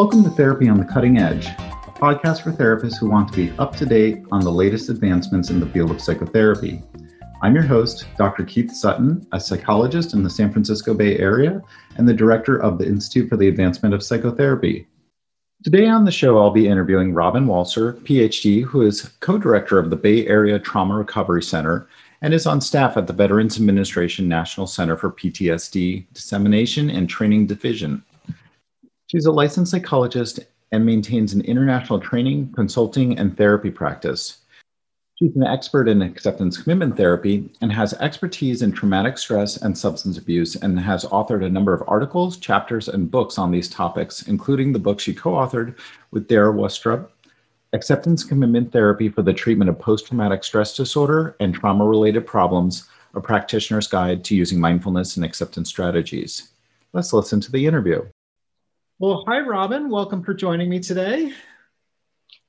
Welcome to Therapy on the Cutting Edge, a podcast for therapists who want to be up to date on the latest advancements in the field of psychotherapy. I'm your host, Dr. Keith Sutton, a psychologist in the San Francisco Bay Area and the director of the Institute for the Advancement of Psychotherapy. Today on the show, I'll be interviewing Robyn Walser, PhD, who is co director of the Bay Area Trauma Recovery Center and is on staff at the Veterans Administration National Center for PTSD Dissemination and Training Division. She's a licensed psychologist and maintains an international training, consulting, and therapy practice. She's an expert in acceptance commitment therapy and has expertise in traumatic stress and substance abuse and has authored a number of articles, chapters, and books on these topics, including the book she co authored with Darrah Westrup, Acceptance Commitment Therapy for the Treatment of Post Traumatic Stress Disorder and Trauma Related Problems, a practitioner's guide to using mindfulness and acceptance strategies. Let's listen to the interview. Well, hi, Robyn. Welcome for joining me today.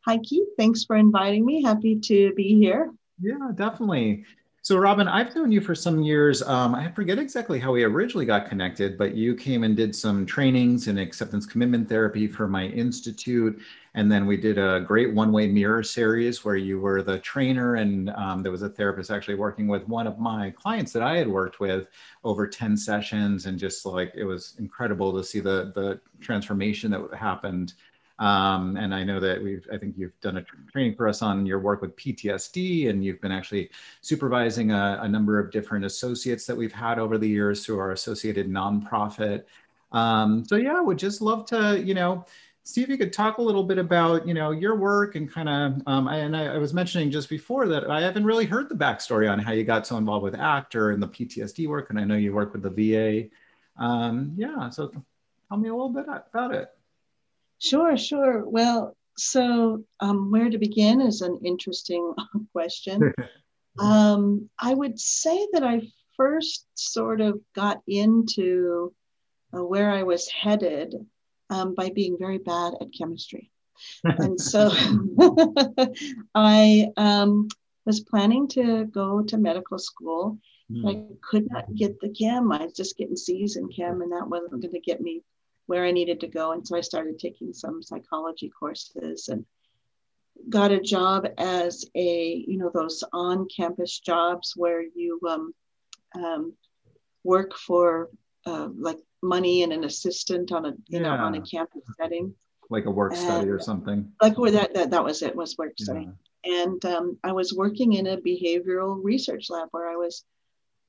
Hi, Keith. Thanks for inviting me. Happy to be here. Yeah, definitely. So, Robyn, I've known you for some years. Um, I forget exactly how we originally got connected, but you came and did some trainings in acceptance commitment therapy for my institute. And then we did a great one way mirror series where you were the trainer, and um, there was a therapist actually working with one of my clients that I had worked with over 10 sessions. And just like it was incredible to see the, the transformation that happened. Um, and I know that we've, I think you've done a training for us on your work with PTSD, and you've been actually supervising a, a number of different associates that we've had over the years through our associated nonprofit. Um, so yeah, would just love to, you know, see if you could talk a little bit about you know your work and kind of um, and I, I, was mentioning just before that i haven't really heard the backstory on how you got so involved with actor and the ptsd work and i know you work with the va um, yeah so tell me a little bit about it. Sure sure. Well so um, where to begin is an interesting question. Um, i would say that i first sort of got into uh, where i was headed um, by being very bad at chemistry. and so I um, was planning to go to medical school. Mm. I could not get the chem. I was just getting C's in chem, and that wasn't going to get me where I needed to go. And so I started taking some psychology courses and got a job as a, you know, those on campus jobs where you um, um, work for uh, like money and an assistant on a you yeah. know on a campus setting like a work and, study or something like where that, that that was it was work yeah. study and um, i was working in a behavioral research lab where i was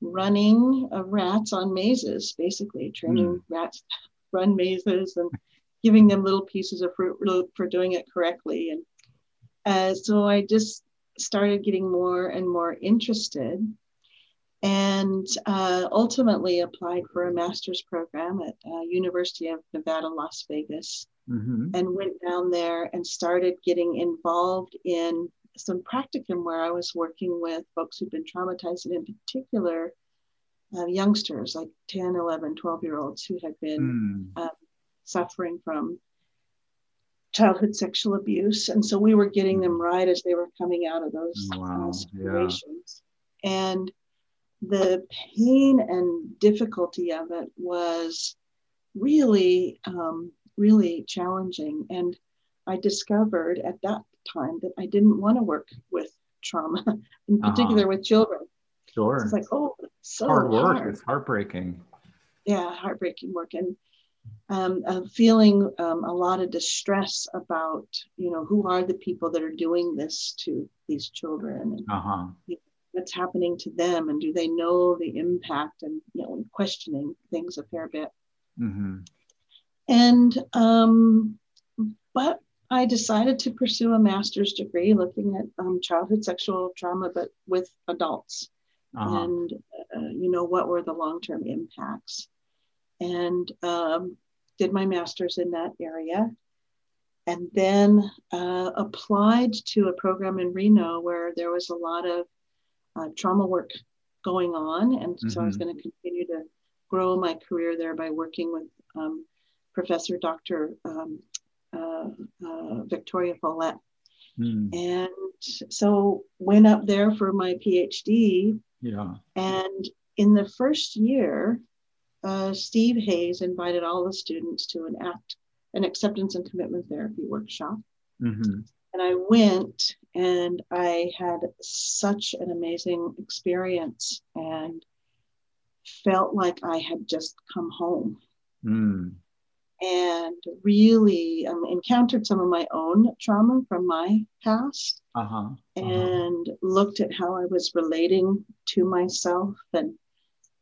running uh, rats on mazes basically training mm. rats run mazes and giving them little pieces of fruit loop for doing it correctly and uh, so i just started getting more and more interested and uh, ultimately applied for a master's program at uh, University of Nevada, Las Vegas, mm-hmm. and went down there and started getting involved in some practicum where I was working with folks who've been traumatized, and in particular, uh, youngsters like 10, 11, 12 year olds who had been mm. suffering from childhood sexual abuse. And so we were getting them right as they were coming out of those uh, wow. situations. Yeah. And the pain and difficulty of it was really, um, really challenging. And I discovered at that time that I didn't want to work with trauma, in particular uh-huh. with children. Sure. It's like, oh, it's so hard work. Hard. It's heartbreaking. Yeah, heartbreaking work. And um, feeling um, a lot of distress about, you know, who are the people that are doing this to these children? And, uh-huh what's happening to them and do they know the impact and you know questioning things a fair bit mm-hmm. and um, but i decided to pursue a master's degree looking at um, childhood sexual trauma but with adults uh-huh. and uh, you know what were the long-term impacts and um, did my master's in that area and then uh, applied to a program in Reno where there was a lot of uh, trauma work going on. And mm-hmm. so I was mm-hmm. going to continue to grow my career there by working with um, Professor Dr. Um, uh, uh, Victoria Follette. Mm. And so went up there for my PhD. Yeah. And in the first year, uh, Steve Hayes invited all the students to an ACT an acceptance and commitment therapy workshop. Mm-hmm. And I went and I had such an amazing experience and felt like I had just come home. Mm. And really um, encountered some of my own trauma from my past uh-huh. Uh-huh. and looked at how I was relating to myself and,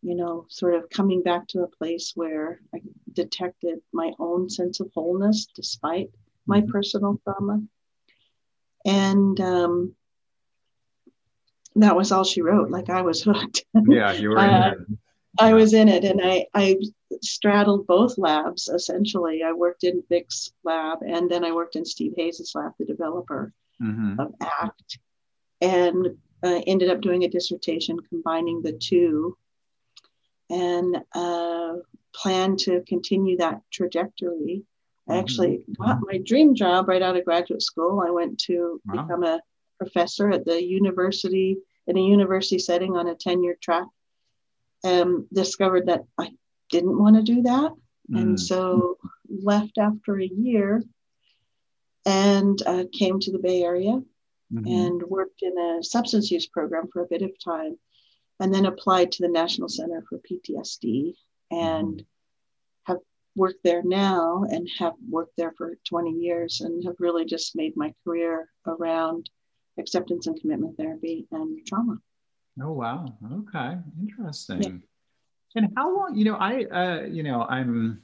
you know, sort of coming back to a place where I detected my own sense of wholeness despite mm-hmm. my personal trauma. And um, that was all she wrote. Like I was hooked. Yeah, you were. uh, I was in it, and I I straddled both labs essentially. I worked in Vic's lab, and then I worked in Steve Hayes' lab, the developer mm-hmm. of ACT, and uh, ended up doing a dissertation combining the two, and uh, plan to continue that trajectory. I actually mm-hmm. got my dream job right out of graduate school. I went to wow. become a professor at the university in a university setting on a tenure track. And discovered that I didn't want to do that, mm. and so left after a year and uh, came to the Bay Area mm-hmm. and worked in a substance use program for a bit of time, and then applied to the National Center for PTSD and mm-hmm work there now and have worked there for 20 years and have really just made my career around acceptance and commitment therapy and trauma. Oh wow. Okay. Interesting. Yeah. And how long, you know, I uh, you know, I'm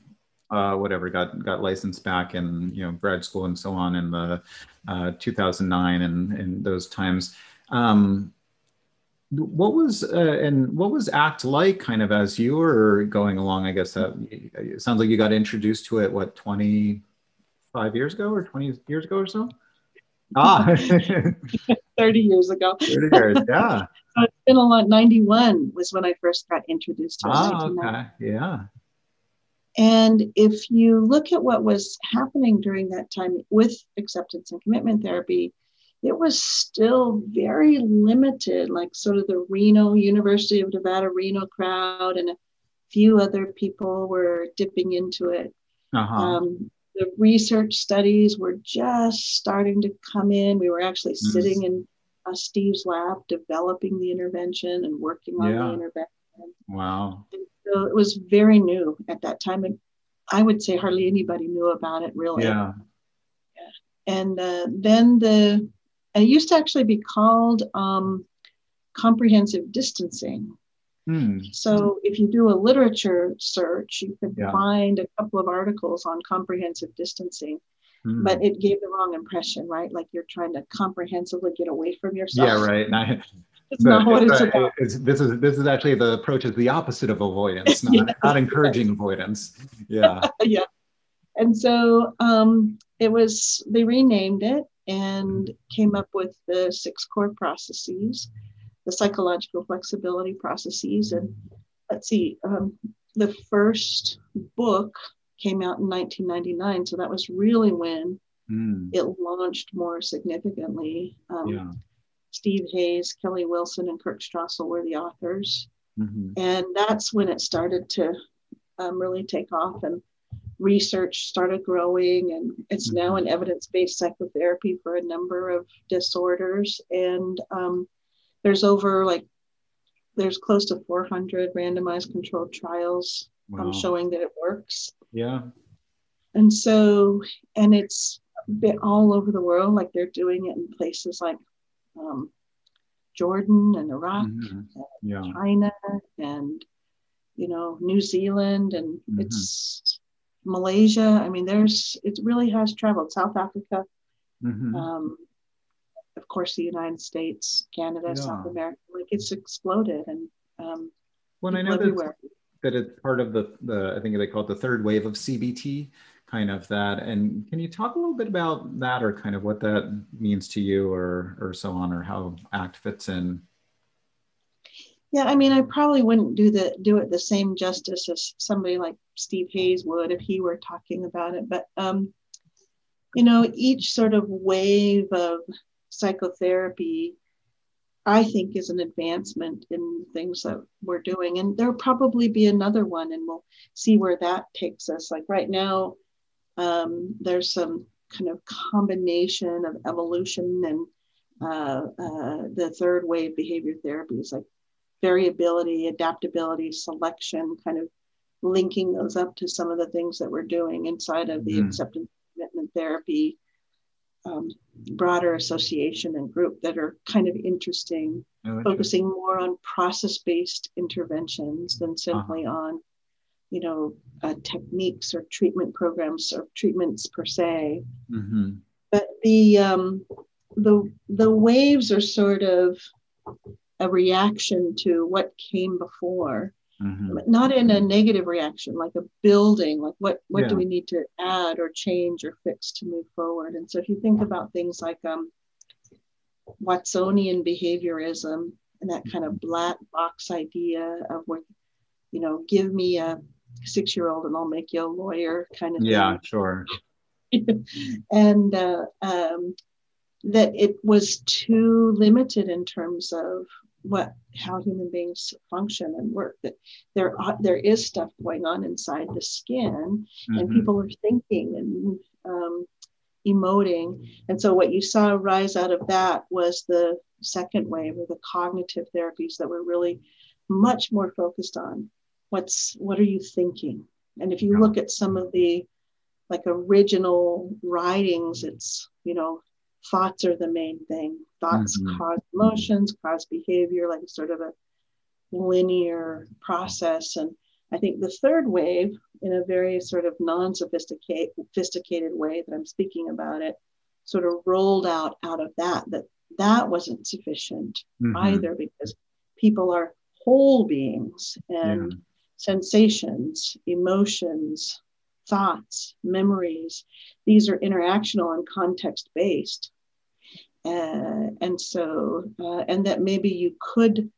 uh, whatever got got licensed back in you know grad school and so on in the uh, 2009 and in those times um, what was uh, and what was act like kind of as you were going along i guess that it sounds like you got introduced to it what 25 years ago or 20 years ago or so? Ah. 30 years ago. 30 years yeah. So it's been a lot 91 was when i first got introduced to it ah, okay yeah. And if you look at what was happening during that time with acceptance and commitment therapy it was still very limited, like sort of the Reno, University of Nevada, Reno crowd, and a few other people were dipping into it. Uh-huh. Um, the research studies were just starting to come in. We were actually mm. sitting in uh, Steve's lab developing the intervention and working on yeah. the intervention. Wow. And so it was very new at that time. And I would say hardly anybody knew about it really. Yeah. yeah. And uh, then the and it used to actually be called um, comprehensive distancing. Mm. So if you do a literature search, you can yeah. find a couple of articles on comprehensive distancing. Mm. But it gave the wrong impression, right? Like you're trying to comprehensively get away from yourself. Yeah, right. I, it's not what it's, about. It's, this is this is actually the approach is the opposite of avoidance, not, yes, not encouraging avoidance. Yeah. yeah. And so um, it was they renamed it and came up with the six core processes, the psychological flexibility processes. And let's see, um, the first book came out in 1999. So that was really when mm. it launched more significantly. Um, yeah. Steve Hayes, Kelly Wilson, and Kirk Strosahl were the authors. Mm-hmm. And that's when it started to um, really take off. And research started growing and it's now an mm-hmm. evidence-based psychotherapy for a number of disorders and um, there's over like there's close to 400 randomized controlled trials um, wow. um, showing that it works yeah and so and it's been all over the world like they're doing it in places like um, jordan and iraq mm-hmm. and yeah. china and you know new zealand and mm-hmm. it's Malaysia. I mean, there's it really has traveled. South Africa, mm-hmm. um, of course, the United States, Canada, yeah. South America. Like it's exploded, and um, well, I know that, that it's part of the the I think they call it the third wave of CBT, kind of that. And can you talk a little bit about that, or kind of what that means to you, or or so on, or how ACT fits in? Yeah, I mean, I probably wouldn't do the do it the same justice as somebody like Steve Hayes would if he were talking about it. But um, you know, each sort of wave of psychotherapy, I think, is an advancement in things that we're doing, and there'll probably be another one, and we'll see where that takes us. Like right now, um, there's some kind of combination of evolution and uh, uh, the third wave behavior therapies like variability, adaptability, selection, kind of linking those up to some of the things that we're doing inside of the mm-hmm. acceptance commitment therapy um, broader association and group that are kind of interesting, oh, focusing more on process-based interventions than simply uh-huh. on, you know, uh, techniques or treatment programs or treatments per se. Mm-hmm. But the um, the the waves are sort of a reaction to what came before mm-hmm. not in a negative reaction, like a building, like what what yeah. do we need to add or change or fix to move forward? And so if you think about things like um, Watsonian behaviorism and that kind of mm-hmm. black box idea of what, you know, give me a six year old and I'll make you a lawyer kind of yeah, thing. sure. and uh, um, that it was too limited in terms of what how human beings function and work that there are, there is stuff going on inside the skin mm-hmm. and people are thinking and um, emoting. And so what you saw rise out of that was the second wave or the cognitive therapies that were really much more focused on what's what are you thinking? And if you look at some of the like original writings it's you know thoughts are the main thing. Thoughts mm-hmm. cause emotions, cause behavior, like sort of a linear process. And I think the third wave, in a very sort of non-sophisticated way that I'm speaking about it, sort of rolled out out of that that that wasn't sufficient mm-hmm. either because people are whole beings and yeah. sensations, emotions, thoughts, memories. These are interactional and context based. Uh, and so, uh, and that maybe you could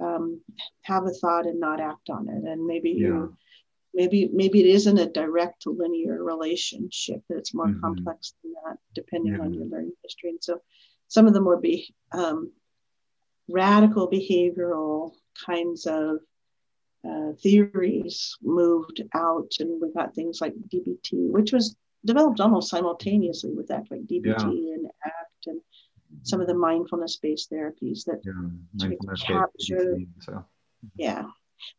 um, have a thought and not act on it. And maybe yeah. you, maybe, maybe it isn't a direct linear relationship, that it's more mm-hmm. complex than that, depending yeah. on your learning history. And so some of the more be, um, radical behavioral kinds of uh, theories moved out, and we got things like DBT, which was developed almost simultaneously with that, like DBT yeah. and ACT and some of the mindfulness based therapies that yeah, capture. So. Yeah.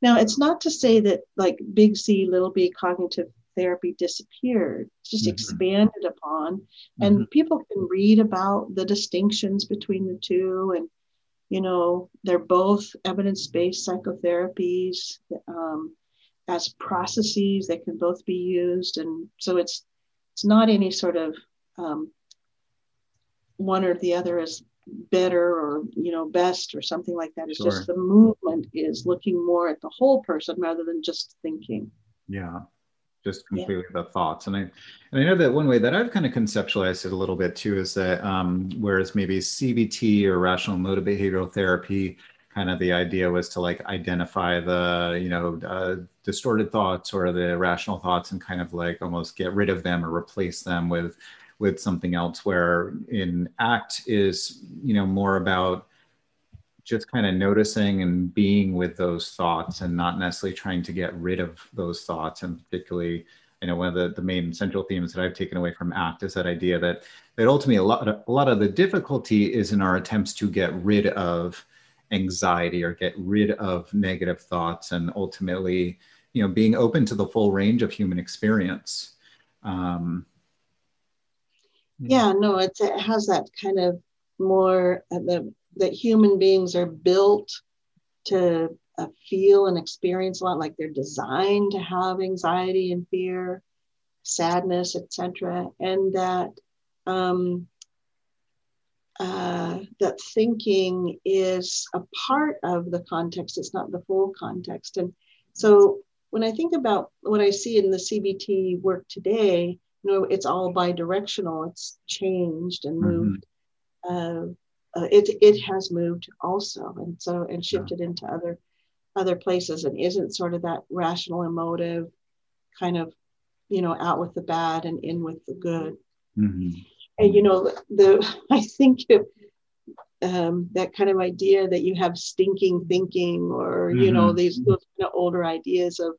Now, it's not to say that like big C, little b cognitive therapy disappeared, it's just mm-hmm. expanded upon. And mm-hmm. people can read about the distinctions between the two and you know, they're both evidence based psychotherapies um, as processes. They can both be used. And so it's, it's not any sort of um, one or the other is better or you know best or something like that it's sure. just the movement is looking more at the whole person rather than just thinking yeah just completely yeah. the thoughts. And I and I know that one way that I've kind of conceptualized it a little bit too is that um, whereas maybe CBT or rational emotive behavioral therapy, kind of the idea was to like identify the you know uh, distorted thoughts or the rational thoughts and kind of like almost get rid of them or replace them with with something else. Where in ACT is you know more about just kind of noticing and being with those thoughts and not necessarily trying to get rid of those thoughts. And particularly you know one of the, the main central themes that i've taken away from act is that idea that that ultimately a lot of, a lot of the difficulty is in our attempts to get rid of anxiety or get rid of negative thoughts and ultimately you know being open to the full range of human experience. Um, yeah no it has that kind of more uh, the that human beings are built to uh, feel and experience a lot like they're designed to have anxiety and fear sadness etc and that um, uh, that thinking is a part of the context. It's not the full context. And so when i think about what i see in the cbt work today you know it's all bi-directional. It's changed and moved mm-hmm. uh, uh, it it has moved also, and so and shifted yeah. into other other places, and isn't sort of that rational emotive kind of you know out with the bad and in with the good. Mm-hmm. And you know the I think um, that kind of idea that you have stinking thinking, or mm-hmm. you know mm-hmm. these those kind of older ideas of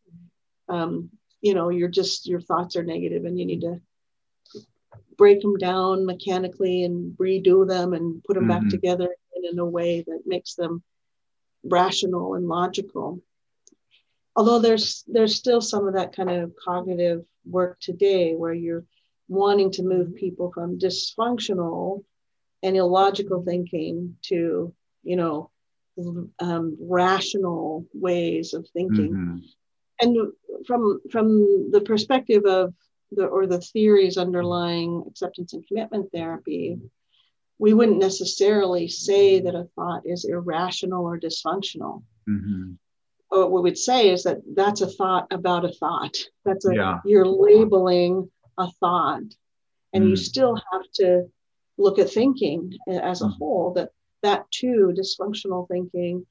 um, you know you're just your thoughts are negative and you need to break them down mechanically and redo them and put them mm-hmm. back together in, a way that makes them rational and logical although there's there's still some of that kind of cognitive work today where you're wanting to move people from dysfunctional and illogical thinking to you know um, rational ways of thinking mm-hmm. and from from the perspective of the or the theories underlying acceptance and commitment therapy we wouldn't necessarily say that a thought is irrational or dysfunctional mm-hmm. what we would say is that that's a thought about a thought that's a yeah. you're labeling a thought and mm. you still have to look at thinking as a mm. whole that that too dysfunctional thinking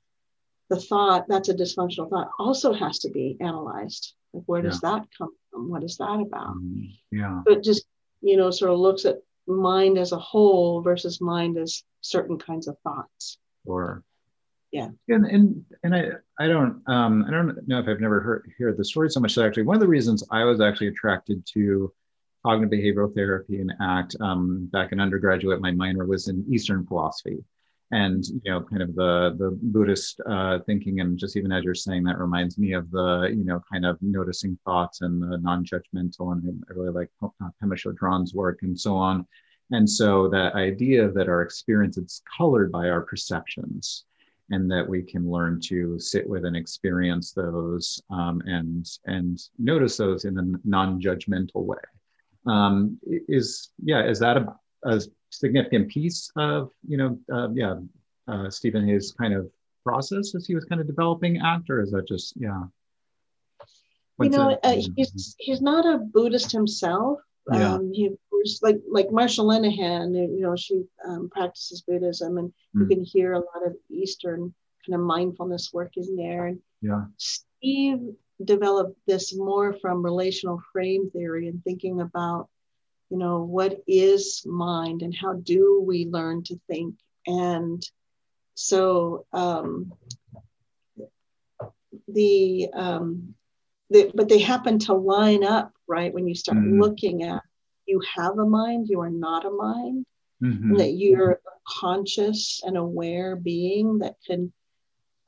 the thought that's a dysfunctional thought also has to be analyzed where does that come from? What is that about? Mm, yeah. But just you know sort of looks at mind as a whole versus mind as certain kinds of thoughts. Or yeah. And and, and i i don't um i don't know if i've never heard heard the story so much so actually one of the reasons i was actually attracted to cognitive behavioral therapy and act um, back in undergraduate my minor was in eastern philosophy and you know kind of the the buddhist uh, thinking and just even as you're saying that reminds me of the you know kind of noticing thoughts and the non-judgmental and i really like uh, pema chodron's work and so on. And so that idea that our experience is colored by our perceptions and that we can learn to sit with and experience those um, and and notice those in a non-judgmental way. Um, is yeah is that a, a significant piece of you know uh, yeah uh, Steven Hayes' kind of process as he was kind of developing ACT or is that just yeah? You know uh, he's he's not a Buddhist himself. Yeah. Um, he was like like Marsha Linehan you know she um, practices Buddhism and mm. you can hear a lot of Eastern kind of mindfulness work in there. And yeah. Steve developed this more from relational frame theory and thinking about you know what is mind and how do we learn to think and so um, the, um, the but they happen to line up right when you start mm-hmm. looking at you have a mind you are not a mind mm-hmm. that you're a conscious and aware being that can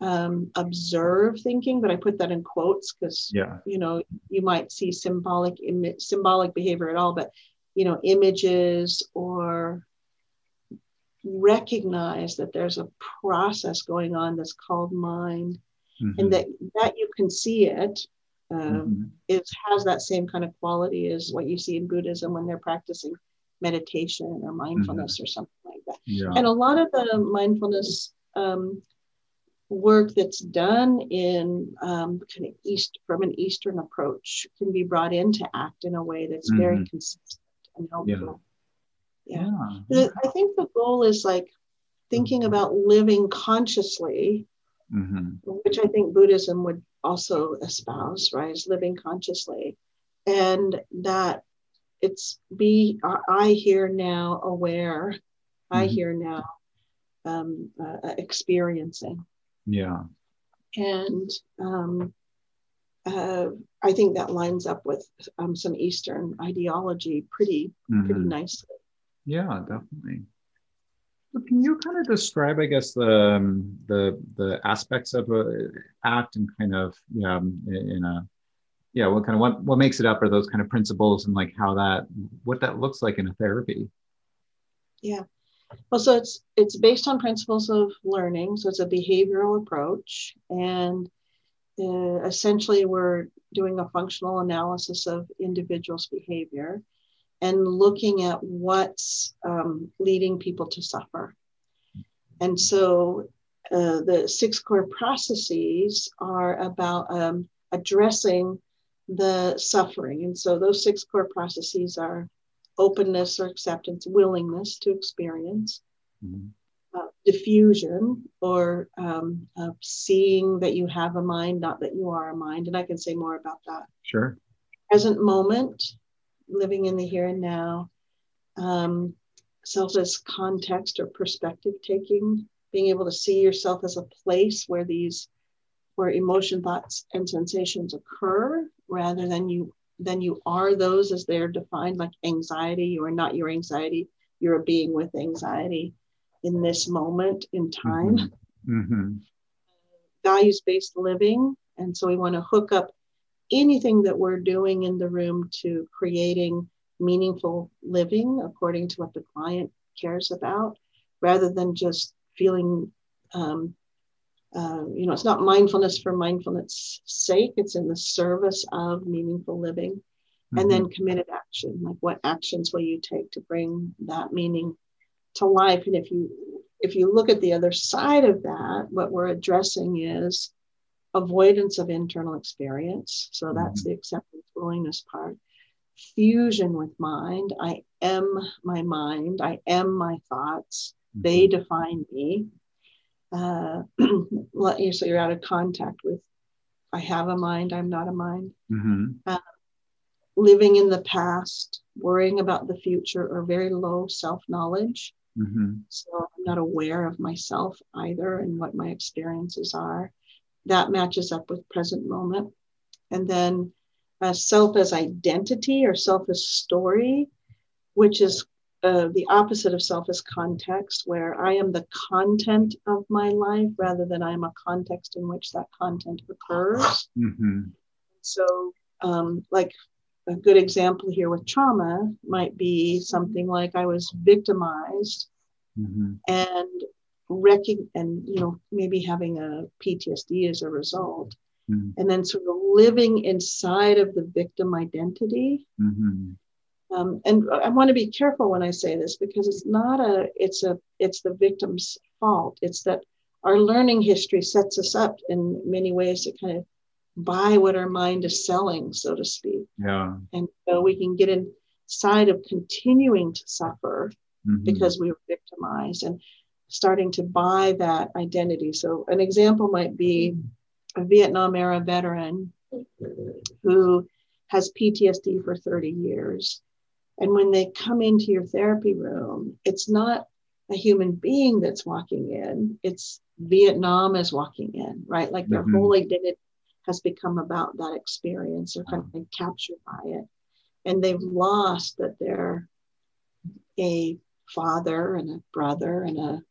um, observe thinking, but I put that in quotes because yeah. you know you might see symbolic Im- symbolic behavior at all, but you know, images or recognize that there's a process going on that's called mind mm-hmm. and that that you can see it um, mm-hmm. it has that same kind of quality as what you see in buddhism when they're practicing meditation or mindfulness mm-hmm. or something like that yeah. and a lot of the mindfulness um, work that's done in um, kind of east from an eastern approach can be brought into act in a way that's very mm-hmm. consistent and helpful. Yeah. yeah. I think the goal is like thinking mm-hmm. about living consciously, mm-hmm. which I think Buddhism would also espouse, right? Is living consciously. And that it's be I here now aware, mm-hmm. I here now um, uh, experiencing. Yeah. And um, uh, I think that lines up with um, some Eastern ideology pretty mm-hmm. pretty nicely. Yeah, definitely. So can you kind of describe, I guess, the um, the the aspects of a act and kind of yeah, um, in a yeah, what kind of what what makes it up are those kind of principles and like how that what that looks like in a therapy. Yeah. Well, so it's it's based on principles of learning. So it's a behavioral approach, and uh, essentially we're doing a functional analysis of individuals' behavior and looking at what's um, leading people to suffer. And so uh, the six core processes are about um, addressing the suffering. And so those six core processes are openness or acceptance, willingness to experience, mm-hmm defusion or um, uh, seeing that you have a mind, not that you are a mind. And I can say more about that. Sure. Present moment, living in the here and now, um, self as context or perspective taking, being able to see yourself as a place where these where emotion, thoughts, and sensations occur rather than you than you are those as they're defined like anxiety you are not your anxiety you're a being with anxiety in this moment in time mm-hmm. Mm-hmm. values based living and so we want to hook up anything that we're doing in the room to creating meaningful living according to what the client cares about rather than just feeling um, uh, you know it's not mindfulness for mindfulness sake it's in the service of meaningful living mm-hmm. and then mm-hmm. committed action like what actions will you take to bring that meaning to life. And if you if you look at the other side of that what we're addressing is avoidance of internal experience. So that's mm-hmm. the acceptance willingness part. Fusion with mind. I am my mind. I am my thoughts. Mm-hmm. they define me. Uh, so you're out of contact with i have a mind i'm not a mind. Mm-hmm. uh, living in the past worrying about the future or very low self-knowledge mm-hmm. so i'm not aware of myself either and what my experiences are that matches up with present moment and then uh, self as identity or self as story which is uh, the opposite of self as context, where I am the content of my life rather than I am a context in which that content occurs. Mm-hmm. So, um, like a good example here with trauma might be something like I was victimized mm-hmm. and wrecking, and you know maybe having a PTSD as a result. Mm-hmm. And then sort of living inside of the victim identity mm-hmm. Um, and I want to be careful when I say this because it's not a, it's a, it's the victim's fault. It's that our learning history sets us up in many ways to kind of buy what our mind is selling, so to speak. Yeah. And so we can get inside of continuing to suffer mm-hmm. because we were victimized and starting to buy that identity. So an example might be a Vietnam era veteran who has PTSD for 30 years and when they come into your therapy room, it's not a human being that's walking in, it's Vietnam is walking in, right? Like their mm-hmm. whole identity has become about that experience or kind of captured by it. And they've lost that they're a father and a brother and a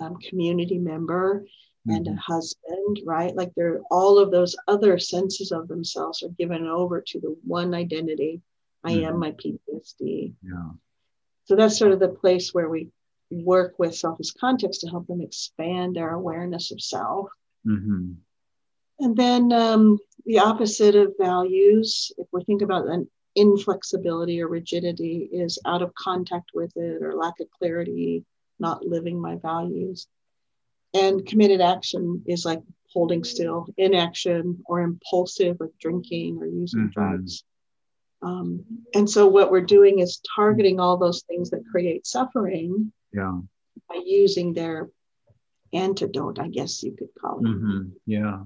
um, community member mm-hmm. and a mm-hmm. husband, right? Like they're all of those other senses of themselves are given over to the one identity I mm-hmm. am my PTSD. Yeah. So that's sort of the place where we work with self as context to help them expand their awareness of self. Mm-hmm. And then um, the opposite of values, if we think about an inflexibility or rigidity, is out of contact with it or lack of clarity, not living my values. And committed action is like holding still, inaction, or impulsive, like drinking or using mm-hmm. drugs. Um, and so what we're doing is targeting all those things that create suffering yeah. by using their antidote, I guess you could call it. Mm-hmm. Yeah.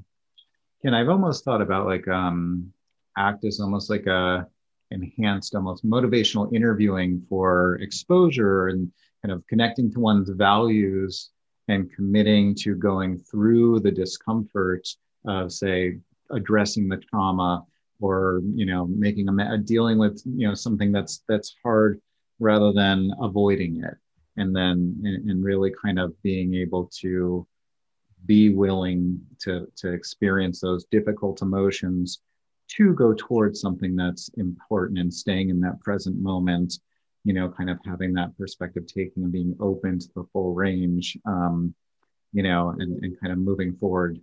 And I've almost thought about like um, ACT as almost like a enhanced, almost motivational interviewing for exposure and kind of connecting to one's values and committing to going through the discomfort of, say, addressing the trauma or you know making a dealing with you know something that's that's hard rather than avoiding it. And then and, and really kind of being able to be willing to to experience those difficult emotions to go towards something that's important and staying in that present moment you know kind of having that perspective taking and being open to the full range um, you know and, and kind of moving forward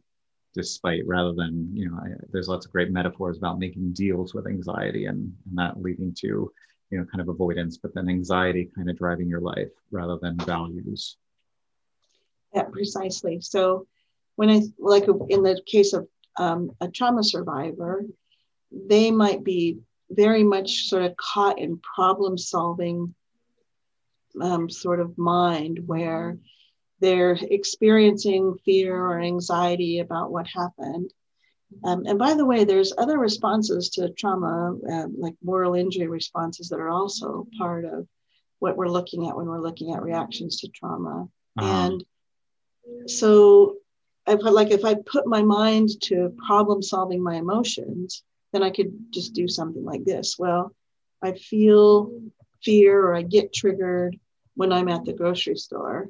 despite rather than you know I, there's lots of great metaphors about making deals with anxiety and, and that leading to you know kind of avoidance but then anxiety kind of driving your life rather than values yeah precisely so when i like in the case of um, a trauma survivor they might be very much sort of caught in problem solving um, sort of mind where they're experiencing fear or anxiety about what happened. Um, and by the way, there's other responses to trauma, uh, like moral injury responses, that are also part of what we're looking at when we're looking at reactions to trauma. Uh-huh. And so, I put, like if I put my mind to problem solving my emotions, then I could just do something like this. Well, I feel fear or I get triggered when I'm at the grocery store.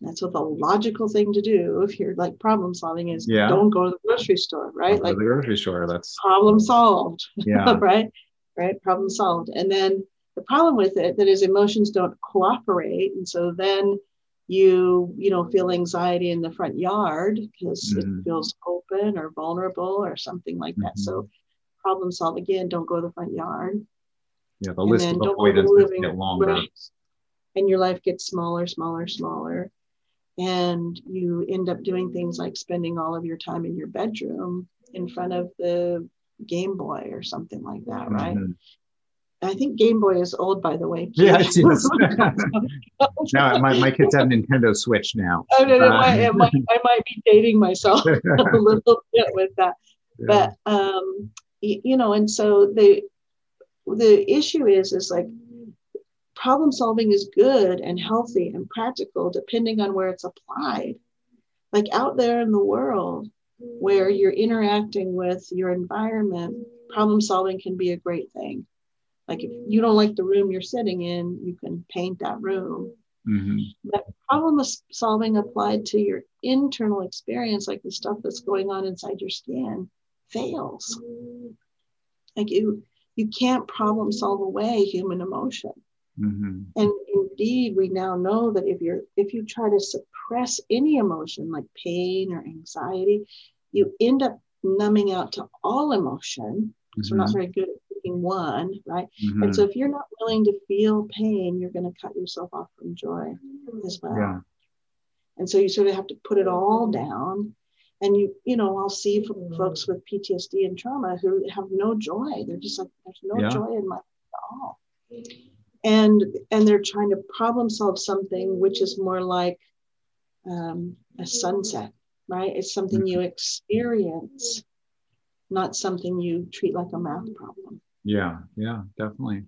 That's what the logical thing to do if you're like problem solving is yeah. don't go to the grocery store, right? like the grocery store. That's problem solved. Yeah. right. Right. Problem solved. And then the problem with it that is emotions don't cooperate. And so then you, you know, feel anxiety in the front yard because mm-hmm. it feels open or vulnerable or something like that. Mm-hmm. So problem solve again, don't go to the front yard. Yeah, the list of avoidances get longer. Right. And your life gets smaller, smaller, smaller and you end up doing things like spending all of your time in your bedroom in front of the Game Boy or something like that, right? Mm-hmm. I think Game Boy is old, by the way. Yeah, it is. now my, my kids have Nintendo Switch now. I, know, uh, I, might, I might be dating myself a little bit with that, yeah. but um, you know, and so the the issue is is like problem solving is good and healthy and practical depending on where it's applied. Like out there in the world where you're interacting with your environment, problem solving can be a great thing. Like if you don't like the room you're sitting in, you can paint that room. Mm-hmm. But problem solving applied to your internal experience, like the stuff that's going on inside your skin, fails. Like you, you can't problem solve away human emotion. Mm-hmm. And indeed, we now know that if you're if you try to suppress any emotion like pain or anxiety, you end up numbing out to all emotion because mm-hmm. we're not mm-hmm. very good at picking one, right? Mm-hmm. And so if you're not willing to feel pain, you're going to cut yourself off from joy as well. Yeah. And so you sort of have to put it all down. And you, you know, I'll see from folks with PTSD and trauma who have no joy. They're just like, there's no yeah. joy in my at all and and they're trying to problem solve something which is more like um, a sunset right it's something you experience not something you treat like a math problem yeah yeah definitely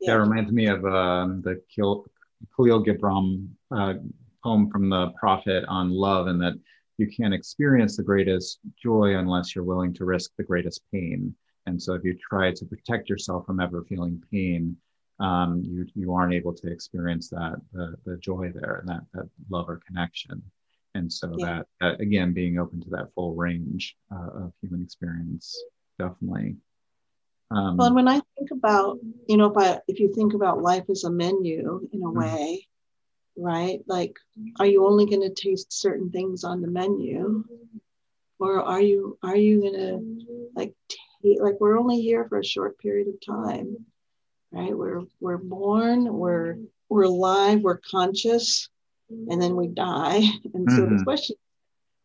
yeah. that reminds me of um, the kahlil gibran uh, poem from the prophet on love and that you can't experience the greatest joy unless you're willing to risk the greatest pain and so if you try to protect yourself from ever feeling pain um, you you aren't able to experience that the, the joy there and that that love or connection and so yeah. that, that again being open to that full range uh, of human experience definitely um, well and when i think about you know if i if you think about life as a menu in a mm-hmm. way right like are you only going to taste certain things on the menu or are you are you going to like t- like we're only here for a short period of time right? We're we're born, we're we're alive, we're conscious, and then we die. And so mm-hmm. the question,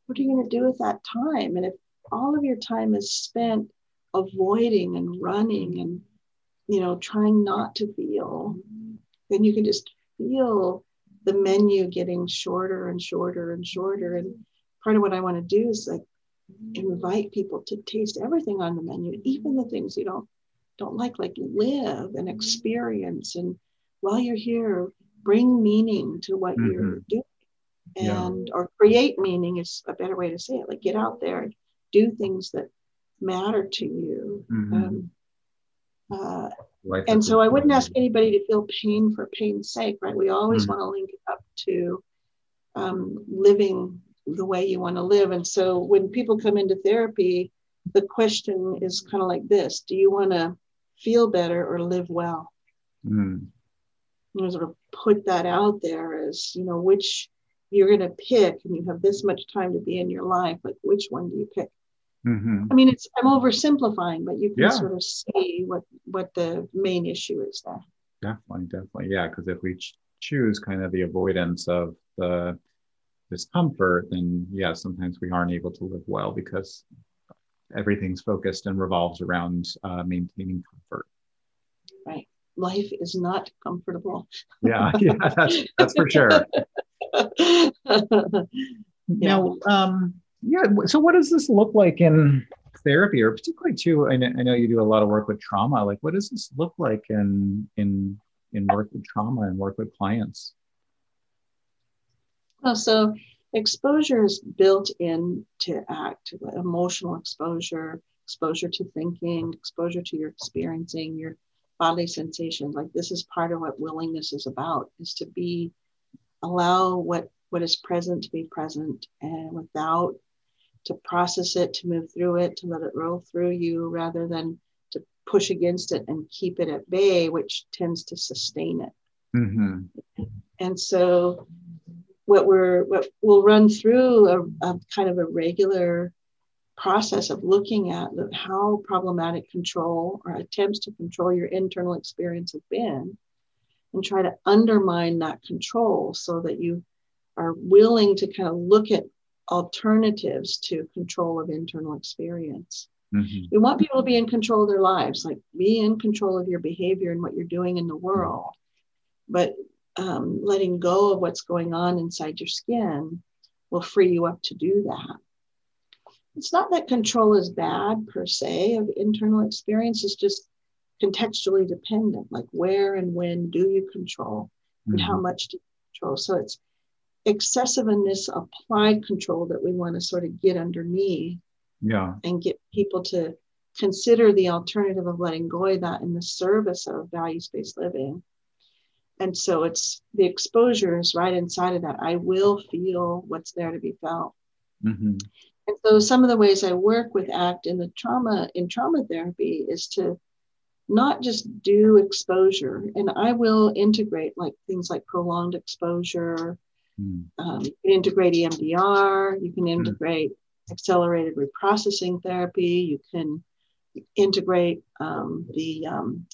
what are you going to do with that time? And if all of your time is spent avoiding and running and you know trying not to feel, then you can just feel the menu getting shorter and shorter and shorter. And part of what I want to do is like invite people to taste everything on the menu, even the things you don't don't like like live and experience and while you're here bring meaning to what mm-hmm. you're doing and yeah. or create meaning is a better way to say it like get out there and do things that matter to you mm-hmm. um, uh, and so i wouldn't ask anybody to feel pain for pain's sake right we always mm-hmm. want to link it up to um, living the way you want to live and so when people come into therapy the question is kind of like this do you want to feel better or live well. Mm. You know, sort of put that out there as, you know, which you're going to pick and you have this much time to be in your life, but which one do you pick? Mm-hmm. I mean, it's I'm oversimplifying, but you can yeah. sort of see what what the main issue is there. Definitely, definitely, yeah. Because if we ch- choose kind of the avoidance of the discomfort, then yeah, sometimes we aren't able to live well because everything's focused and revolves around uh, maintaining comfort. Right. Life is not comfortable. yeah, yeah, that's, that's for sure. now, um, yeah. So, what does this look like in therapy, or particularly too? I know, I know you do a lot of work with trauma. Like, what does this look like in in in work with trauma and work with clients? Well, so exposure is built in to act emotional exposure exposure to thinking, exposure to your experiencing, your bodily sensations. Like this is part of what willingness is about, is to be allow what what is present to be present and without to process it, to move through it, to let it roll through you rather than to push against it and keep it at bay, which tends to sustain it. Mm-hmm. And so what we're what we'll run through a, a, kind of a regular process of looking at how problematic control or attempts to control your internal experience have been and try to undermine that control so that you are willing to kind of look at alternatives to control of internal experience. Mm-hmm. We want people to be in control of their lives, like be in control of your behavior and what you're doing in the world. But um, letting go of what's going on inside your skin will free you up to do that. It's not that control is bad per se of internal experience, it's just contextually dependent, like where and when do you control mm-hmm. and how mm-hmm. much do you control. So it's excessive in this applied control that we want to sort of get underneath yeah. and get people to consider the alternative of letting go of that in the service of values-based living. And so it's the exposure is right inside of that. I will feel what's there to be felt. Mm-hmm. and so some of the ways i work with act in the trauma in trauma therapy is to not just do exposure. And i will integrate like things like prolonged exposure Mm. Um, you can integrate EMDR, you can mm. integrate mm. accelerated reprocessing therapy, you can integrate um, the um,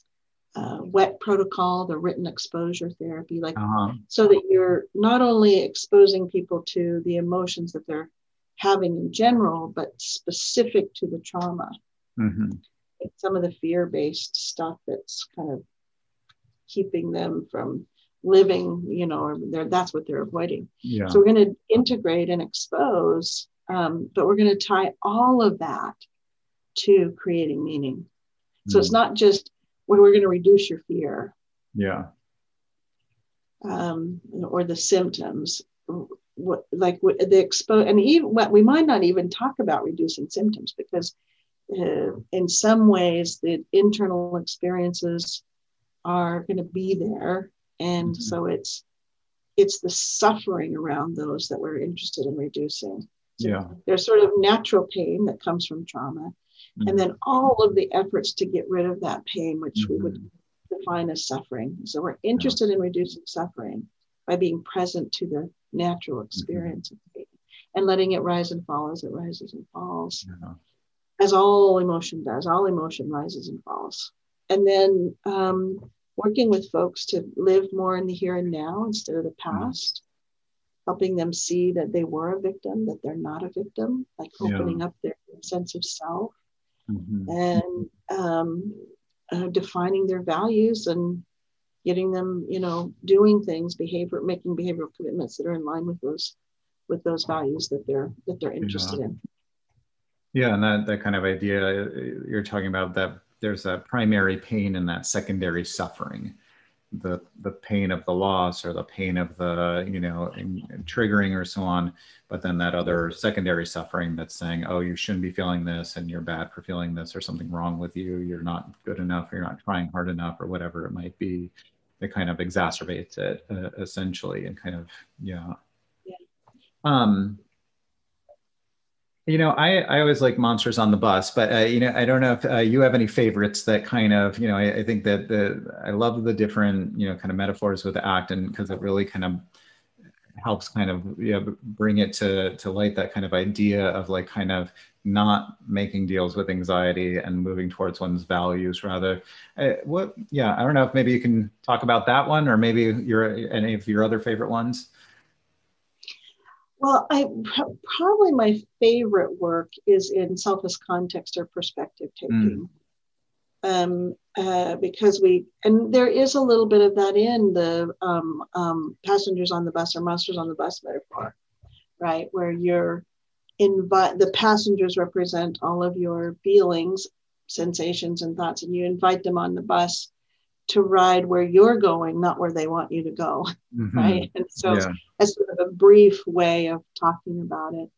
uh, WET protocol, the written exposure therapy, like uh-huh. so that you're not only exposing people to the emotions that they're having in general, but specific to the trauma. Mm-hmm. Some of the fear based stuff that's kind of keeping them from living, you know, or that's what they're avoiding. Yeah. So we're going to integrate and expose, um, but we're going to tie all of that to creating meaning. So mm. it's not just when we're going to reduce your fear. Yeah. Um, or the symptoms. What, like the expose, and even what we might not even talk about reducing symptoms because uh, in some ways the internal experiences are going to be there and mm-hmm. so it's it's the suffering around those that we're interested in reducing so yeah there's sort of natural pain that comes from trauma mm-hmm. and then all of the efforts to get rid of that pain which mm-hmm. we would mm-hmm. define as suffering so we're interested yeah. in reducing suffering by being present to the natural mm-hmm. experience of pain and letting it rise and fall as it rises and falls yeah. as all emotion does all emotion rises and falls and then um, working with folks to live more in the here and now instead of the mm-hmm. past, mm-hmm. helping them see that they were a victim, that they're not a victim, like opening yeah. up their sense of self mm-hmm. and um, uh, defining their values and getting them, you know, doing things, behavior, making behavioral commitments that are in line with those with those values that they're that they're interested yeah. in. Yeah, and that that kind of idea uh, you're talking about that there's a primary pain and that secondary suffering. The the pain of the loss or the pain of the you know in, in triggering or so on but then that other secondary suffering that's saying oh you shouldn't be feeling this and you're bad for feeling this or something wrong with you. You're not good enough. You're not trying hard enough or whatever it might be. It kind of exacerbates it uh, essentially and kind of yeah. yeah. Um you know, I, I always like monsters on the bus, but uh, you know, I don't know if uh, you have any favorites that kind of, you know, I, I, think that the I love the different, you know, kind of metaphors with act, and because it really kind of helps kind of you know, bring it to to light that kind of idea of like kind of not making deals with anxiety and moving towards one's values rather. Uh, what? Yeah, I don't know if maybe you can talk about that one, or maybe your any of your other favorite ones. Well, I probably my favorite work is in self-as-context or perspective taking. Mm. Um, uh, because we and there is a little bit of that in the um, um, passengers on the bus or monsters on the bus metaphor, right? Where you're invite the passengers represent all of your feelings, sensations, and thoughts, and you invite them on the bus to ride where you're going, not where they want you to go. Mm-hmm. Right. And so, yeah. as sort of a brief way of talking about it.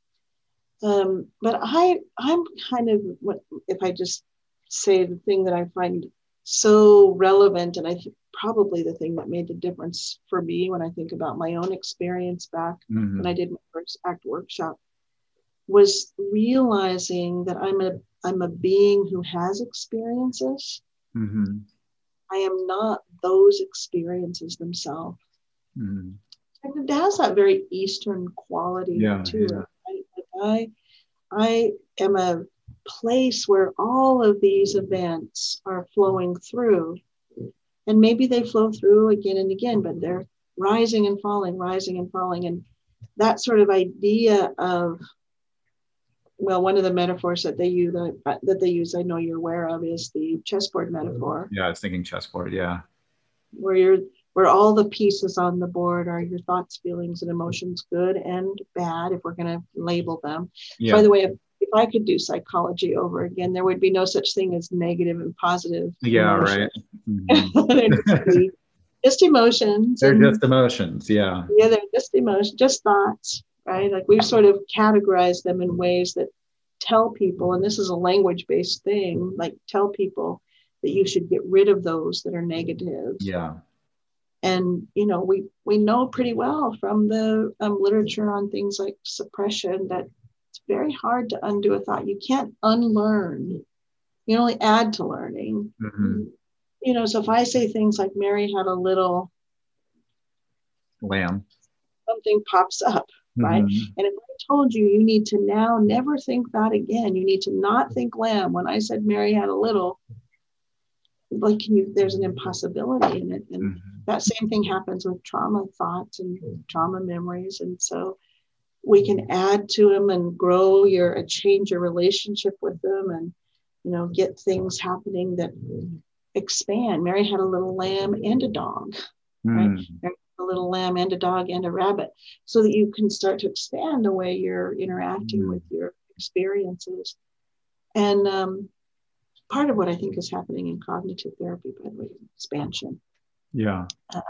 Um, but I, I'm kind of what if I just say the thing that I find so relevant, and I think probably the thing that made the difference for me when I think about my own experience back mm-hmm. when I did my first ACT workshop was realizing that I'm a I'm a being who has experiences. Mm-hmm. I am not those experiences themselves. Mm-hmm. And it has that very Eastern quality yeah, to yeah. it. Right? I, I am a place where all of these events are flowing through. And maybe they flow through again and again, but they're rising and falling, rising and falling. And that sort of idea of well, one of the metaphors that they use uh, that they use, I know you're aware of, is the chessboard metaphor. Yeah, I was thinking chessboard. Yeah, where you're where all the pieces on the board are your thoughts, feelings, and emotions, good and bad, if we're going to label them. Yeah. By the way, if, if I could do psychology over again, there would be no such thing as negative and positive. Yeah, emotions. right. Mm-hmm. just emotions. They're and, just emotions. Yeah. Yeah, they're just emotions, just thoughts right? Like we've sort of categorized them in ways that tell people, and this is a language based thing, like tell people that you should get rid of those that are negative. Yeah. And you know, we we know pretty well from the um, literature on things like suppression that it's very hard to undo a thought. You can't unlearn. You only add to learning. Mm-hmm. You know, so if I say things like Mary had a little lamb, something pops up right? Mm-hmm. And if I told you you need to now never think that again, you need to not think lamb. When I said Mary had a little, like can you there's an impossibility in it. And mm-hmm. that same thing happens with trauma thoughts and trauma memories. And so we can add to them and grow your change your relationship with them and you know get things happening that expand. Mary had a little lamb and a dog. Right? A little lamb and a dog and a rabbit so that you can start to expand the way you're interacting mm. with your experiences. And um, part of what i think is happening in cognitive therapy by the way expansion. Yeah. Uh,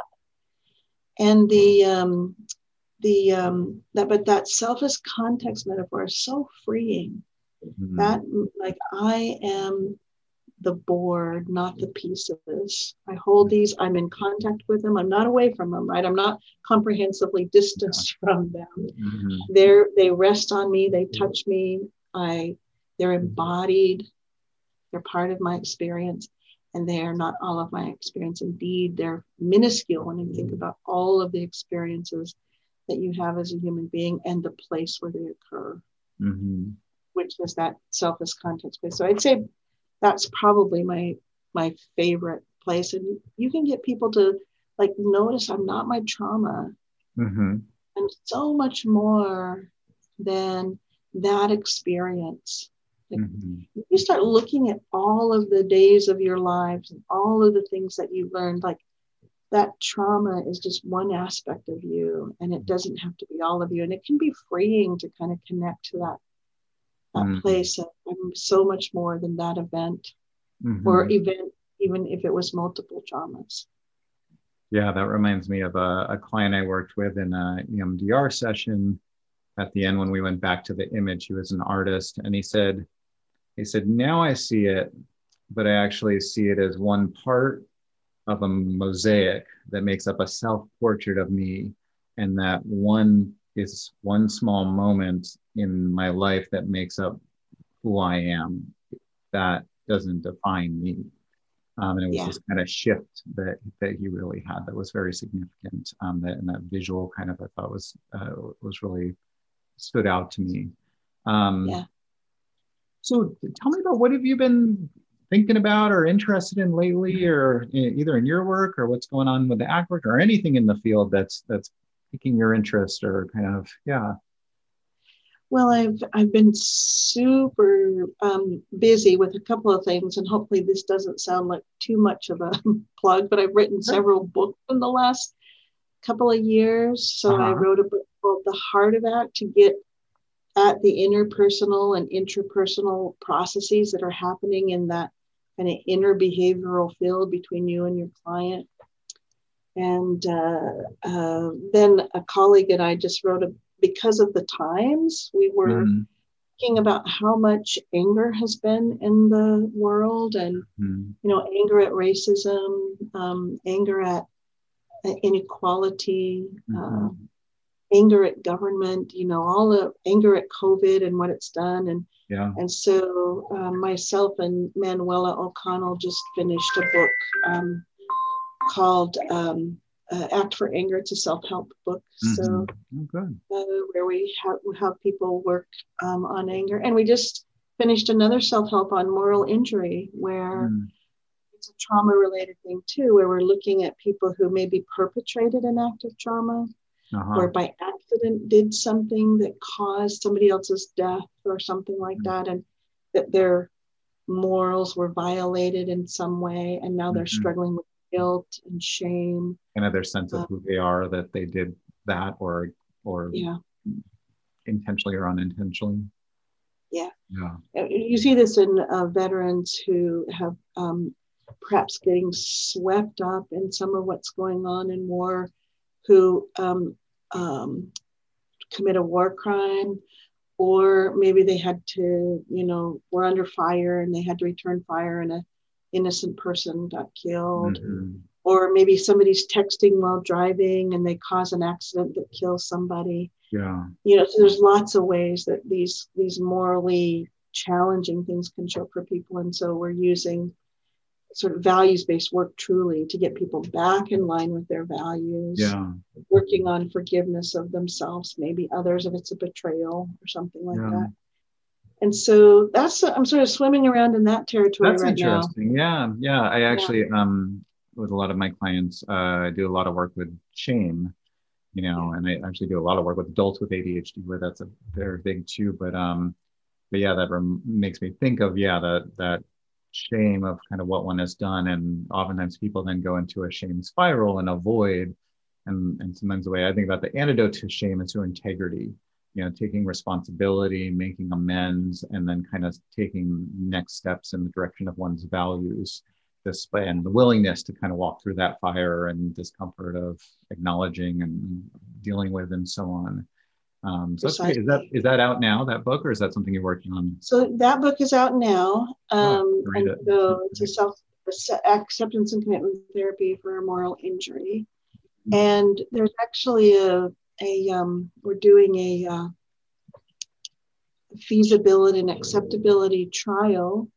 and the um, the um, that but that self-as-context metaphor is so freeing. Mm-hmm. that like i am the board, not the pieces. I hold these, I'm in contact with them, I'm not away from them, right? I'm not comprehensively distanced from them. Mm-hmm. They're they rest on me, they touch me, I they're embodied, they're part of my experience, and they are not all of my experience. Indeed, they're minuscule when you think about all of the experiences that you have as a human being and the place where they occur. Mm-hmm. Which is that self-as-context place. So I'd say that's probably my my favorite place and you, can get people to like notice i'm not my trauma mm-hmm. i'm so much more than that experience like, mm-hmm. you start looking at all of the days of your lives and all of the things that you learned like that trauma is just one aspect of you and it doesn't have to be all of you and it can be freeing to kind of connect to that that mm-hmm. place of I'm so much more than that event mm-hmm. or event, even if it was multiple traumas. Yeah, that reminds me of a, a client I worked with in a EMDR session. At the end, when we went back to the image, he was an artist, and he said, "He said now I see it, but I actually see it as one part of a mosaic that makes up a self portrait of me, and that one is one small moment in my life that makes up who I am. That doesn't define me. Um, and it was yeah. this kind of shift that that he really had that was very significant. Um, that and that visual kind of I thought was uh, was really stood out to me. Um, yeah. So tell me about what have you been thinking about or interested in lately, or either in your work or what's going on with the ACT work or anything in the field that's that's your interest or kind of yeah. Well i've i've been super um, busy with a couple of things and hopefully this doesn't sound like too much of a plug but i've written several books in the last couple of years. So uh-huh. i wrote a book called the heart of act to get at the interpersonal and interpersonal processes that are happening in that kind of inner behavioral field between you and your client and uh, uh, then a colleague and I just wrote a, because of the times, we were mm. thinking about how much anger has been in the world and mm-hmm. you know anger at racism um, anger at inequality mm-hmm. uh, anger at government you know all the anger at covid and what it's done and yeah and so um, myself and manuela o'connell just finished a book um, called um, uh, Act for Anger. It's a self help book. Mm-hmm. So, oh, uh, where we have, we have people work um, on anger. And we just finished another self help on moral injury, where mm. it's a trauma related thing too, where we're looking at people who maybe perpetrated an act of trauma. Uh-huh. Or by accident did something that caused somebody else's death or something like mm-hmm. that, and that their morals were violated in some way, and now they're mm-hmm. struggling with guilt and shame. And their sense of uh, who they are that they did that or or yeah. intentionally or unintentionally. Yeah. Yeah. Uh, you see this in uh, veterans who have um, perhaps getting swept up in some of what's going on in war, who um, um, commit a war crime, or maybe they had to, you know, were under fire and they had to return fire and a innocent person got killed. Mm-hmm. Or maybe somebody's texting while driving and they cause an accident that kills somebody. Yeah. You know, so there's lots of ways that these these morally challenging things can show up for people. And so we're using sort of values-based work truly to get people back in line with their values. Yeah. Working on forgiveness of themselves, maybe others if it's a betrayal or something like yeah. that and so that's i'm sort of swimming around in that territory that's right interesting. Now. yeah yeah. I actually yeah. um with a lot of my clients uh, i do a lot of work with shame you know and i actually do a lot of work with adults with adhd where that's a very big too but um but yeah that rem- makes me think of yeah that that shame of kind of what one has done. And oftentimes people then go into a shame spiral and avoid and and sometimes the way i think about the antidote to shame is through integrity you know taking responsibility making amends and then kind of taking next steps in the direction of one's values this and the willingness to kind of walk through that fire and discomfort of acknowledging and dealing with and so on um, so is that is that out now that book or is that something you're working on so that book is out now oh, um, oh, and it. so it's a self acceptance and commitment therapy for a moral injury mm-hmm. and there's actually a a um, we're doing a uh, feasibility and acceptability trial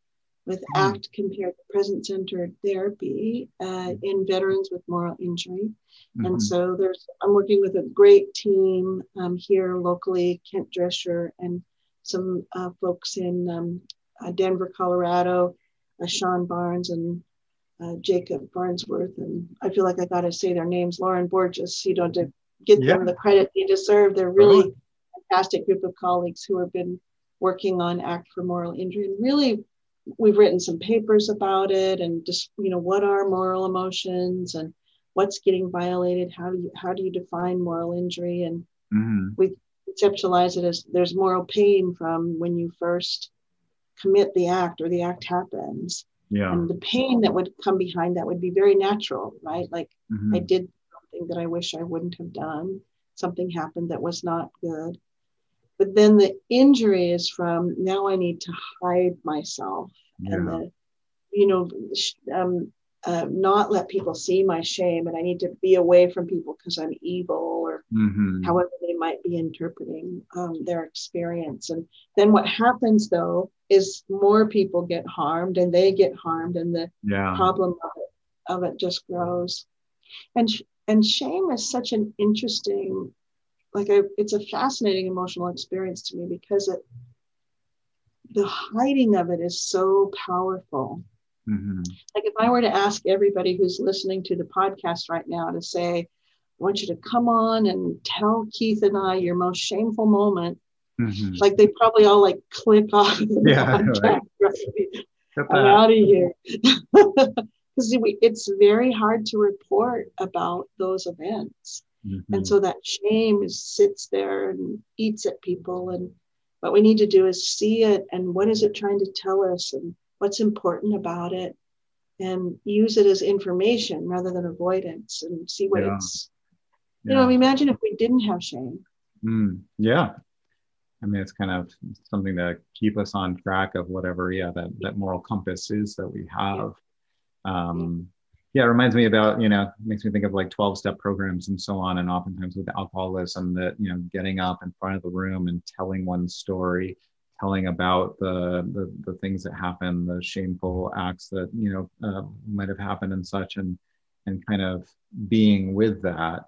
with mm. ACT compared to present centered therapy uh, in veterans with moral injury. Mm-hmm. And so there's I'm working with a great team um, here locally, Kent Drescher and some uh, folks in um, uh, Denver, Colorado, uh, Sean Barnes and uh, Jacob Farnsworth. And I feel like I got to say their names, Lauren Borges, you know, to get yeah. them the credit they deserve. They're really uh-huh. fantastic group of colleagues who have been working on Act for Moral Injury. And really, we've written some papers about it and just, you know, what are moral emotions and what's getting violated? How do you how do you define moral injury? And mm-hmm. we conceptualize it as there's moral pain from when you first commit the act or the act happens. Yeah. And the pain that would come behind that would be very natural, right? Like mm-hmm. I did something that I wish I wouldn't have done. Something happened that was not good. But then the injury is from now I need to hide myself yeah. and the, you know, um, uh, not let people see my shame and I need to be away from people because I'm evil or mm-hmm. however they might be interpreting um, their experience. And then what happens though is more people get harmed and they get harmed and the yeah. problem of it, of it just grows. And and shame is such an interesting like I, it's a fascinating emotional experience to me because it the hiding of it is so powerful mm-hmm. like if i were to ask everybody who's listening to the podcast right now to say i want you to come on and tell keith and i your most shameful moment mm-hmm. like they probably all like click off yeah, podcast, right? i'm out of here because it's very hard to report about those events. Mm-hmm. And so that shame is, sits there and eats at people. And what we need to do is see it and what is it trying to tell us and what's important about it and use it as information rather than avoidance and see what yeah. it's, you yeah. know, imagine if we didn't have shame. Mm, yeah. I mean, it's kind of something to keep us on track of whatever, yeah, that, that moral compass is that we have. Um, yeah, it reminds me about, you know, makes me think of like 12 step programs and so on. And oftentimes with alcoholism, that, you know, getting up in front of the room and telling one story, telling about the, the, the things that happened, the shameful acts that, you know, uh, might have happened and such, and, and kind of being with that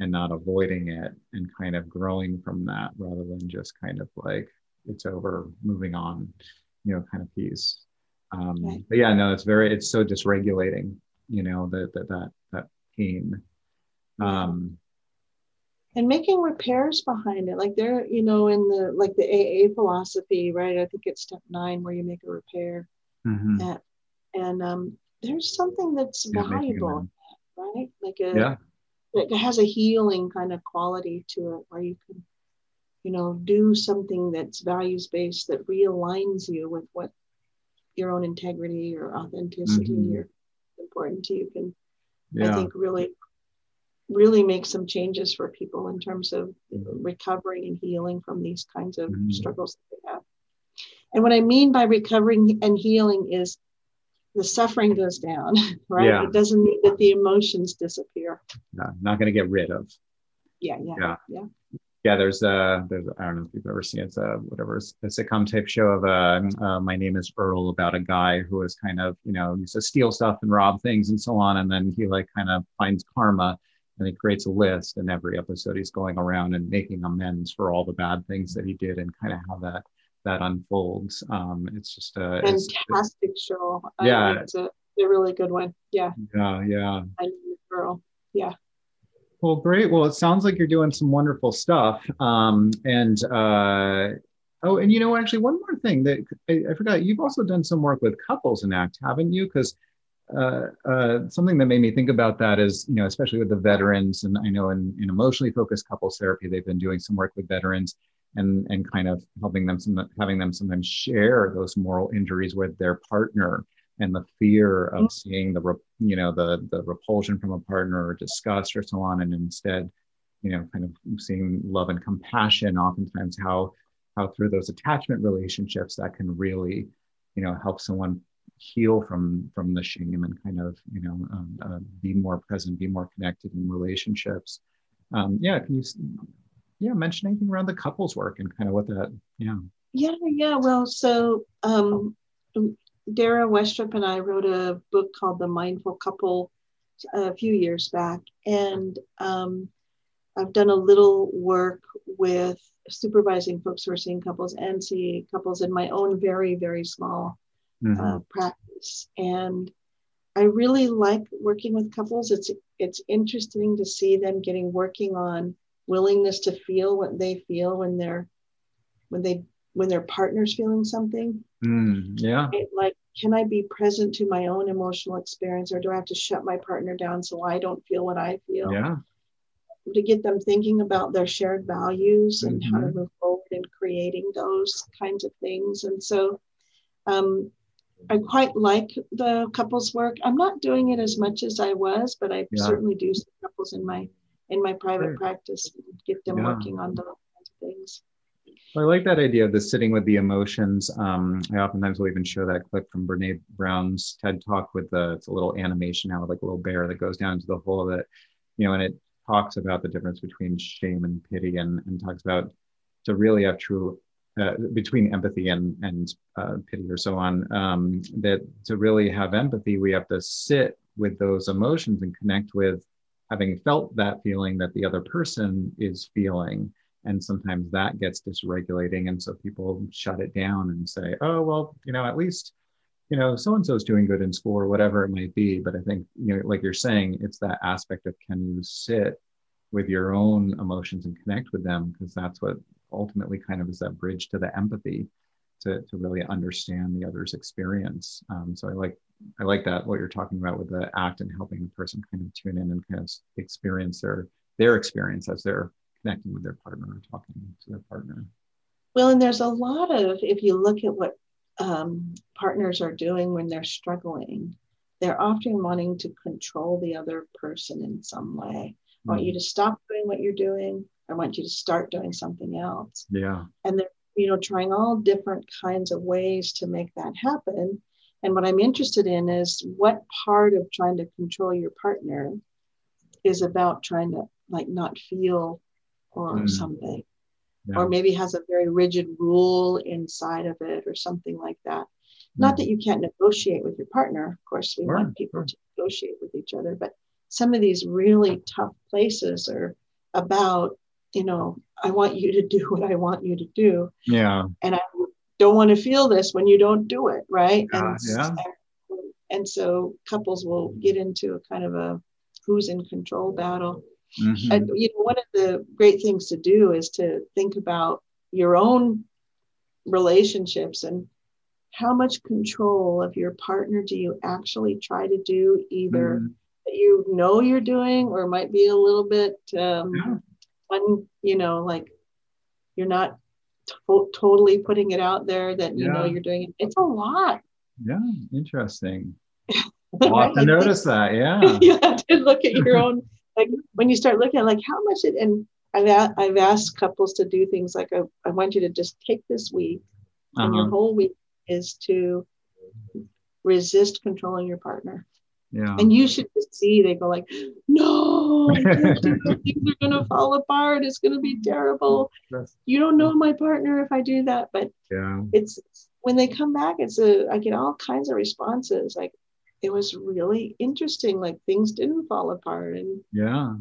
and not avoiding it and kind of growing from that rather than just kind of like it's over moving on you know kind of piece um right. but yeah no it's very it's so dysregulating you know that that that, that pain. Um and making repairs behind it like there you know in the like the aa philosophy right? I think it's step nine where you make a repair mm-hmm. and, and um there's something that's yeah, valuable right? Like a yeah. it has a healing kind of quality to it where you can you know do something that's values based that realigns you with what your own integrity or authenticity mm-hmm. or important to you can yeah. i think really really make some changes for people in terms of recovering and healing from these kinds of mm-hmm. struggles that they have and what i mean by recovering and healing is the suffering goes down, right? Yeah. It doesn't mean that the emotions disappear. No, not going to get rid of. Yeah, yeah, yeah, yeah. Yeah, there's a there's I don't know if you've ever seen it. it's a whatever a sitcom type show of a uh, my name is Earl about a guy who is kind of you know used to steal stuff and rob things and so on, and then he like kind of finds karma and he creates a list and every episode he's going around and making amends for all the bad things that he did and kind of how that that unfolds. Um, it's just a fantastic it's, show. Yeah, it's a, a, really good one. Yeah. Yeah, yeah. I girl. Yeah. Well, great. Well, it sounds like you're doing some wonderful stuff. Um, and uh, oh, and you know, actually, one more thing that I, I forgot. You've also done some work with couples in ACT, haven't you? Because uh, uh, something that made me think about that is, you know, especially with the veterans, and I know in, in emotionally focused couples therapy, they've been doing some work with veterans and and kind of helping them some having them sometimes share those moral injuries with their partner and the fear of mm-hmm. seeing the you know the the repulsion from a partner or disgust or so on and instead you know kind of seeing love and compassion oftentimes how how through those attachment relationships that can really you know help someone heal from from the shame and kind of you know um, uh, be more present be more connected in relationships um, yeah can you yeah mention anything around the couples work and kind of what that yeah yeah yeah well so um Darrah Westrup and i wrote a book called the mindful couple a few years back. And um, i've done a little work with supervising folks who are seeing couples and see couples in my own very very small mm-hmm. uh, practice. And i really like working with couples. It's it's interesting to see them getting working on willingness to feel what they feel when they're when they when their partner's feeling something mm, yeah it, like can i be present to my own emotional experience or do i have to shut my partner down so i don't feel what i feel yeah to get them thinking about their shared values and mm-hmm. how to mm-hmm. move forward in creating those kinds of things and so um, I quite like the couples work. I'm not doing it as much as I was, but I yeah. certainly do see couples in my in my private Great. practice get them yeah. working on those kinds of things. Well, I like that idea of the sitting with the emotions. Um, I oftentimes will even show that clip from Brene Brown's TED talk with the it's a little animation now with like a little bear that goes down into the hole of it, you know, and it talks about the difference between shame and pity and, and talks about to really have true uh, between empathy and and uh, pity or so on. Um, that to really have empathy, we have to sit with those emotions and connect with having felt that feeling that the other person is feeling and sometimes that gets dysregulating and so people shut it down and say oh well you know at least you know so and so is doing good in school or whatever it might be. But i think you know like you're saying it's that aspect of can you sit with your own emotions and connect with them? Because that's what ultimately kind of is that bridge to the empathy to, to really understand the other's experience. Um, so i like I like that what you're talking about with the act and helping the person kind of tune in and kind of experience their their experience as they're connecting with their partner or talking to their partner. Well, and there's a lot of if you look at what um, partners are doing when they're struggling, they're often wanting to control the other person in some way. I want you mm-hmm. to stop doing what you're doing. I want you to start doing something else. Yeah. And they're, you know, trying all different kinds of ways to make that happen. And what I'm interested in is what part of trying to control your partner is about trying to like not feel or mm. something. Yeah. Or maybe has a very rigid rule inside of it or something like that. Not that you can't negotiate with your partner. Of course, we sure, want people sure. to negotiate with each other, but some of these really tough places are about, you know, I want you to do what I want you to do. Yeah. And I don't want to feel this when you don't do it. Right. And, yeah. and so couples will get into a kind of a who's in control battle. Mm-hmm. And, you know, one of the great things to do is to think about your own relationships and how much control of your partner do you actually try to do either mm. that you know you're doing or might be a little bit um yeah. un, you know like you're not to- totally putting it out there that you yeah. know you're doing it it's a lot yeah interesting I'll have to notice that yeah you have to look at your own like when you start looking at like how much it and I've, a- I've asked couples to do things like I, I want you to just take this week uh-huh. and your whole week is to resist controlling your partner. Yeah. And you should just see they go like, no, things are gonna fall apart. It's gonna be terrible. You don't know my partner if I do that. But yeah, it's when they come back, it's a I get all kinds of responses. Like it was really interesting. Like things didn't fall apart and yeah,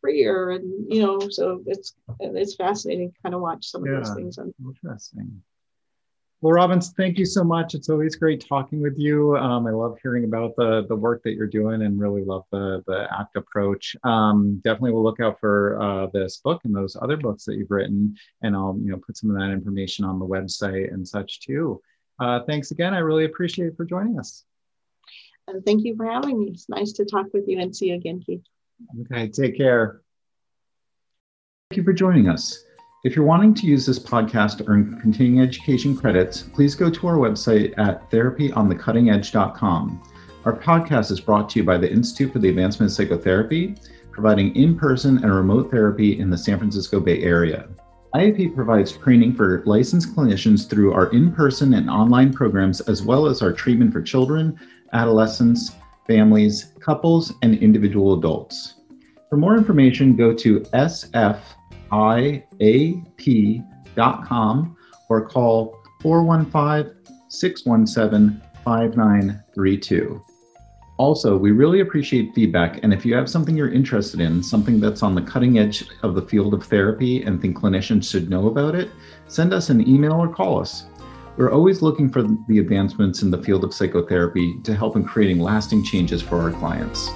freer and you know, so it's it's fascinating to kind of watch some of those things. Interesting. Well, Robyn, thank you so much. It's always great talking with you. Um, I love hearing about the the work that you're doing, and really love the the ACT approach. Um, definitely, will look out for uh, this book and those other books that you've written, and I'll you know put some of that information on the website and such too. Uh, thanks again. I really appreciate for joining us. And thank you for having me. It's nice to talk with you and see you again, Keith. Okay, take care. Thank you for joining us. If you're wanting to use this podcast to earn continuing education credits, please go to our website at therapyonthecuttingedge.com. Our podcast is brought to you by the Institute for the Advancement of Psychotherapy, providing in person and remote therapy in the San Francisco Bay Area. IAP provides training for licensed clinicians through our in person and online programs, as well as our treatment for children, adolescents, families, couples, and individual adults. For more information, go to SF iap.com or call 415 617 5932. Also, we really appreciate feedback, and if you have something you're interested in, something that's on the cutting edge of the field of therapy and think clinicians should know about it, send us an email or call us. We're always looking for the advancements in the field of psychotherapy to help in creating lasting changes for our clients.